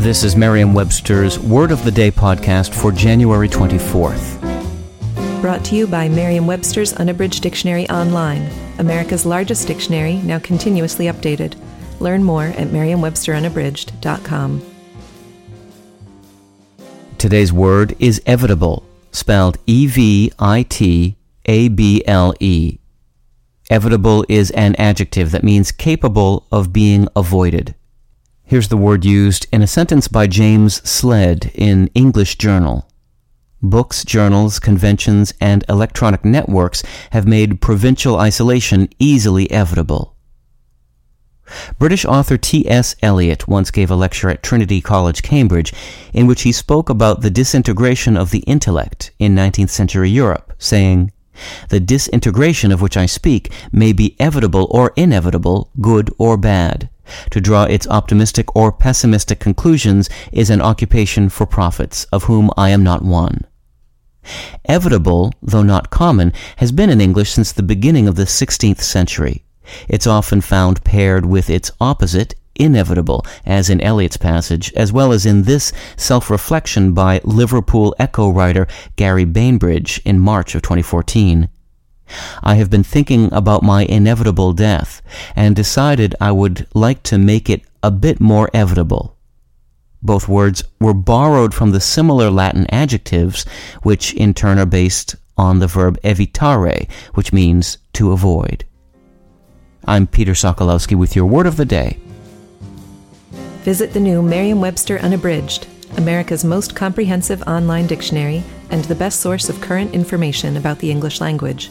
This is Merriam-Webster's Word of the Day podcast for January 24th. Brought to you by Merriam-Webster's Unabridged Dictionary Online, America's largest dictionary, now continuously updated. Learn more at merriam-websterunabridged.com. Today's word is evitable, spelled E-V-I-T-A-B-L-E. Evitable is an adjective that means capable of being avoided. Here's the word used in a sentence by James Sledd in English Journal. Books, journals, conventions, and electronic networks have made provincial isolation easily evitable. British author T.S. Eliot once gave a lecture at Trinity College, Cambridge, in which he spoke about the disintegration of the intellect in 19th century Europe, saying, The disintegration of which I speak may be evitable or inevitable, good or bad. To draw its optimistic or pessimistic conclusions is an occupation for prophets, of whom I am not one. Evitable, though not common, has been in English since the beginning of the 16th century. It's often found paired with its opposite, inevitable, as in Eliot's passage, as well as in this self-reflection by Liverpool Echo writer Gary Bainbridge in March of 2014. I have been thinking about my inevitable death and decided I would like to make it a bit more evitable. Both words were borrowed from the similar Latin adjectives, which in turn are based on the verb evitare, which means to avoid. I'm Peter Sokolowski with your word of the day. Visit the new Merriam-Webster Unabridged, America's most comprehensive online dictionary and the best source of current information about the English language.